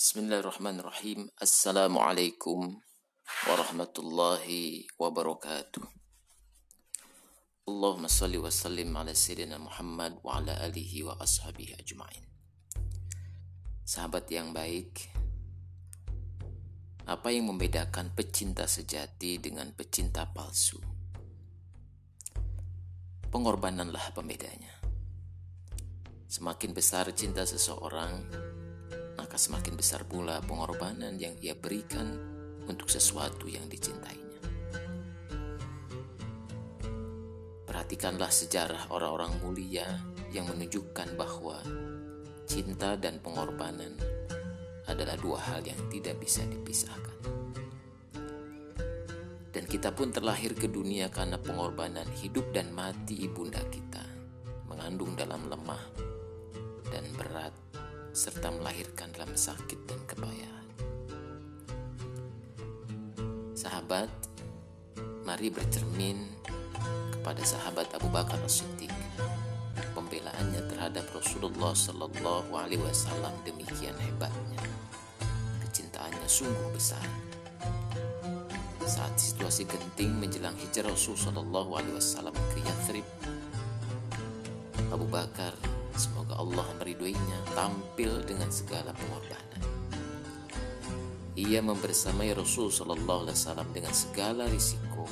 Bismillahirrahmanirrahim. Assalamualaikum warahmatullahi wabarakatuh. Allahumma salli wa sallim ala sayyidina Muhammad wa ala alihi wa ashabihi ajma'in. Sahabat yang baik, apa yang membedakan pecinta sejati dengan pecinta palsu? Pengorbananlah pembedanya. Semakin besar cinta seseorang, maka semakin besar pula pengorbanan yang ia berikan untuk sesuatu yang dicintainya. Perhatikanlah sejarah orang-orang mulia yang menunjukkan bahwa cinta dan pengorbanan adalah dua hal yang tidak bisa dipisahkan. Dan kita pun terlahir ke dunia karena pengorbanan hidup dan mati ibunda kita, mengandung dalam lemah dan berat serta melahirkan dalam sakit dan kepayahan. Sahabat, mari bercermin kepada sahabat Abu Bakar As-Siddiq. Pembelaannya terhadap Rasulullah Sallallahu Alaihi Wasallam demikian hebatnya. Kecintaannya sungguh besar. Saat situasi genting menjelang hijrah Rasul Sallallahu Alaihi Wasallam ke Yathrib, Abu Bakar Semoga Allah meriduinya tampil dengan segala pengorbanan. Ia membersamai Rasul Sallallahu Alaihi Wasallam dengan segala risiko.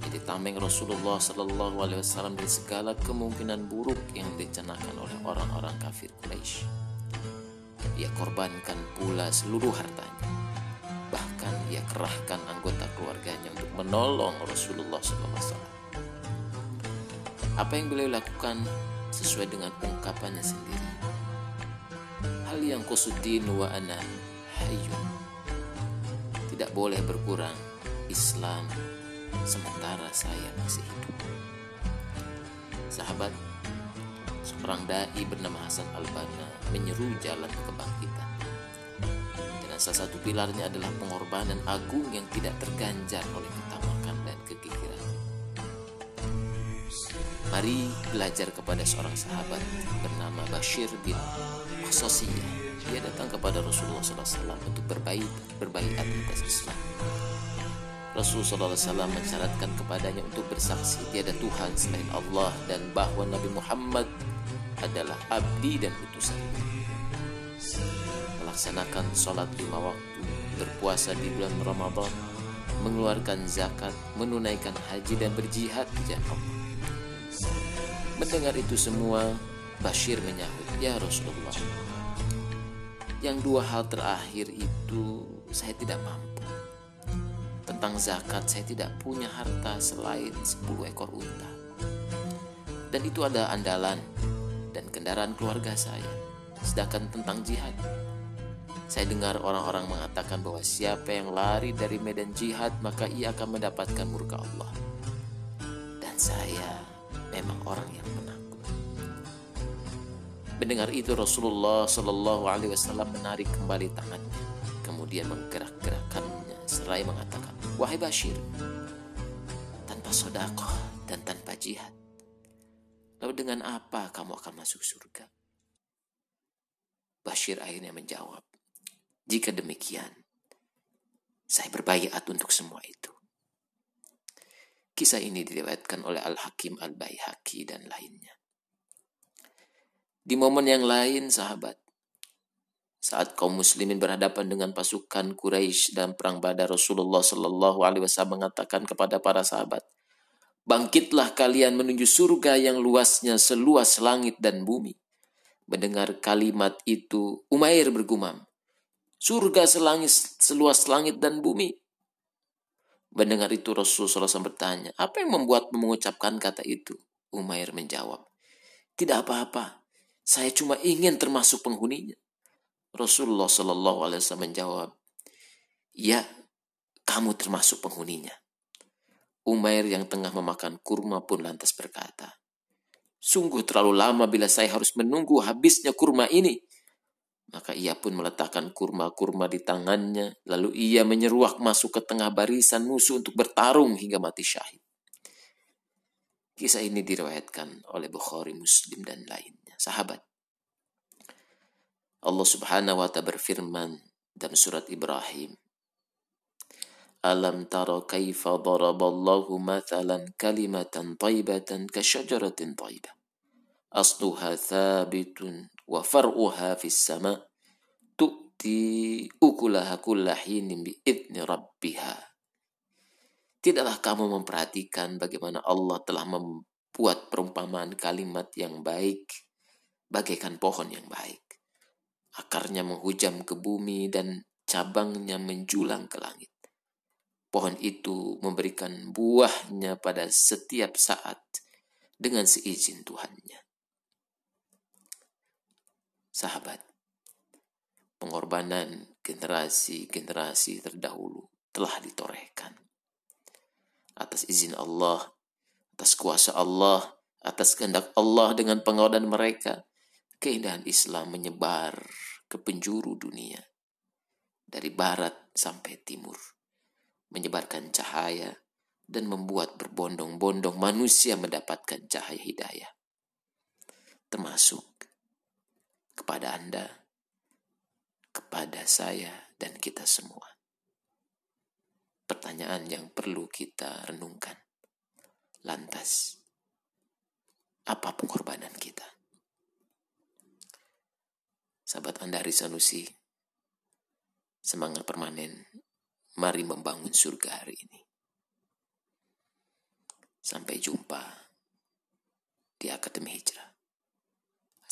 Menjadi tameng Rasulullah Sallallahu Alaihi Wasallam dari segala kemungkinan buruk yang dicanangkan oleh orang-orang kafir Quraisy. Ia korbankan pula seluruh hartanya. Bahkan ia kerahkan anggota keluarganya untuk menolong Rasulullah Sallallahu Alaihi Wasallam. Apa yang beliau lakukan sesuai dengan ungkapannya sendiri. Hal yang kusudin wa ana hayyun. Tidak boleh berkurang Islam sementara saya masih hidup. Sahabat, seorang dai bernama Hasan Al-Banna menyeru jalan kebangkitan. Dan salah satu pilarnya adalah pengorbanan agung yang tidak terganjar oleh ketamakan Mari belajar kepada seorang sahabat bernama Bashir bin Qasasiyah. Dia datang kepada Rasulullah SAW untuk berbaik berbaik atas Islam. Rasulullah SAW mensyaratkan kepadanya untuk bersaksi tiada Tuhan selain Allah dan bahwa Nabi Muhammad adalah abdi dan utusan. Melaksanakan sholat lima waktu, berpuasa di bulan Ramadan, mengeluarkan zakat, menunaikan haji dan berjihad di jalan. Mendengar itu semua, Bashir menyahut, "Ya Rasulullah, yang dua hal terakhir itu saya tidak mampu. Tentang zakat saya tidak punya harta selain 10 ekor unta. Dan itu ada andalan dan kendaraan keluarga saya. Sedangkan tentang jihad, saya dengar orang-orang mengatakan bahwa siapa yang lari dari medan jihad maka ia akan mendapatkan murka Allah. Dan saya memang orang yang penakut. Mendengar itu Rasulullah Shallallahu Alaihi Wasallam menarik kembali tangannya, kemudian menggerak-gerakkannya seraya mengatakan, wahai Bashir, tanpa sodakoh dan tanpa jihad, lalu dengan apa kamu akan masuk surga? Bashir akhirnya menjawab, jika demikian, saya berbaikat untuk semua itu. Kisah ini diriwayatkan oleh Al-Hakim Al-Baihaqi dan lainnya. Di momen yang lain, sahabat, saat kaum muslimin berhadapan dengan pasukan Quraisy dan perang Badar Rasulullah Shallallahu alaihi wasallam mengatakan kepada para sahabat, "Bangkitlah kalian menuju surga yang luasnya seluas langit dan bumi." Mendengar kalimat itu, Umair bergumam, "Surga selangit seluas langit dan bumi." Mendengar itu Rasulullah SAW bertanya, apa yang membuat mengucapkan kata itu? Umair menjawab, tidak apa-apa, saya cuma ingin termasuk penghuninya. Rasulullah SAW menjawab, ya, kamu termasuk penghuninya. Umair yang tengah memakan kurma pun lantas berkata, sungguh terlalu lama bila saya harus menunggu habisnya kurma ini. Maka ia pun meletakkan kurma-kurma di tangannya, lalu ia menyeruak masuk ke tengah barisan musuh untuk bertarung hingga mati syahid. Kisah ini diriwayatkan oleh Bukhari, Muslim, dan lainnya. Sahabat, Allah Subhanahu wa taala berfirman dalam surat Ibrahim Alam tara kaifa daraballahu mathalan kalimatan taibatan ka syajaratin taibah asluha thabitun wa far'uha fis sama tu'ti ukulaha kullahinin bi idni rabbiha Tidaklah kamu memperhatikan bagaimana Allah telah membuat perumpamaan kalimat yang baik bagaikan pohon yang baik. Akarnya menghujam ke bumi dan cabangnya menjulang ke langit. Pohon itu memberikan buahnya pada setiap saat dengan seizin Tuhannya. Sahabat, pengorbanan generasi-generasi terdahulu telah ditorehkan atas izin Allah, atas kuasa Allah, atas kehendak Allah dengan pengorbanan mereka, keindahan Islam menyebar ke penjuru dunia, dari barat sampai timur, menyebarkan cahaya dan membuat berbondong-bondong manusia mendapatkan cahaya hidayah. Termasuk kepada Anda, kepada saya, dan kita semua pertanyaan yang perlu kita renungkan. Lantas, apa pengorbanan kita? Sahabat Anda Sanusi, semangat permanen, mari membangun surga hari ini. Sampai jumpa di Akademi Hijrah.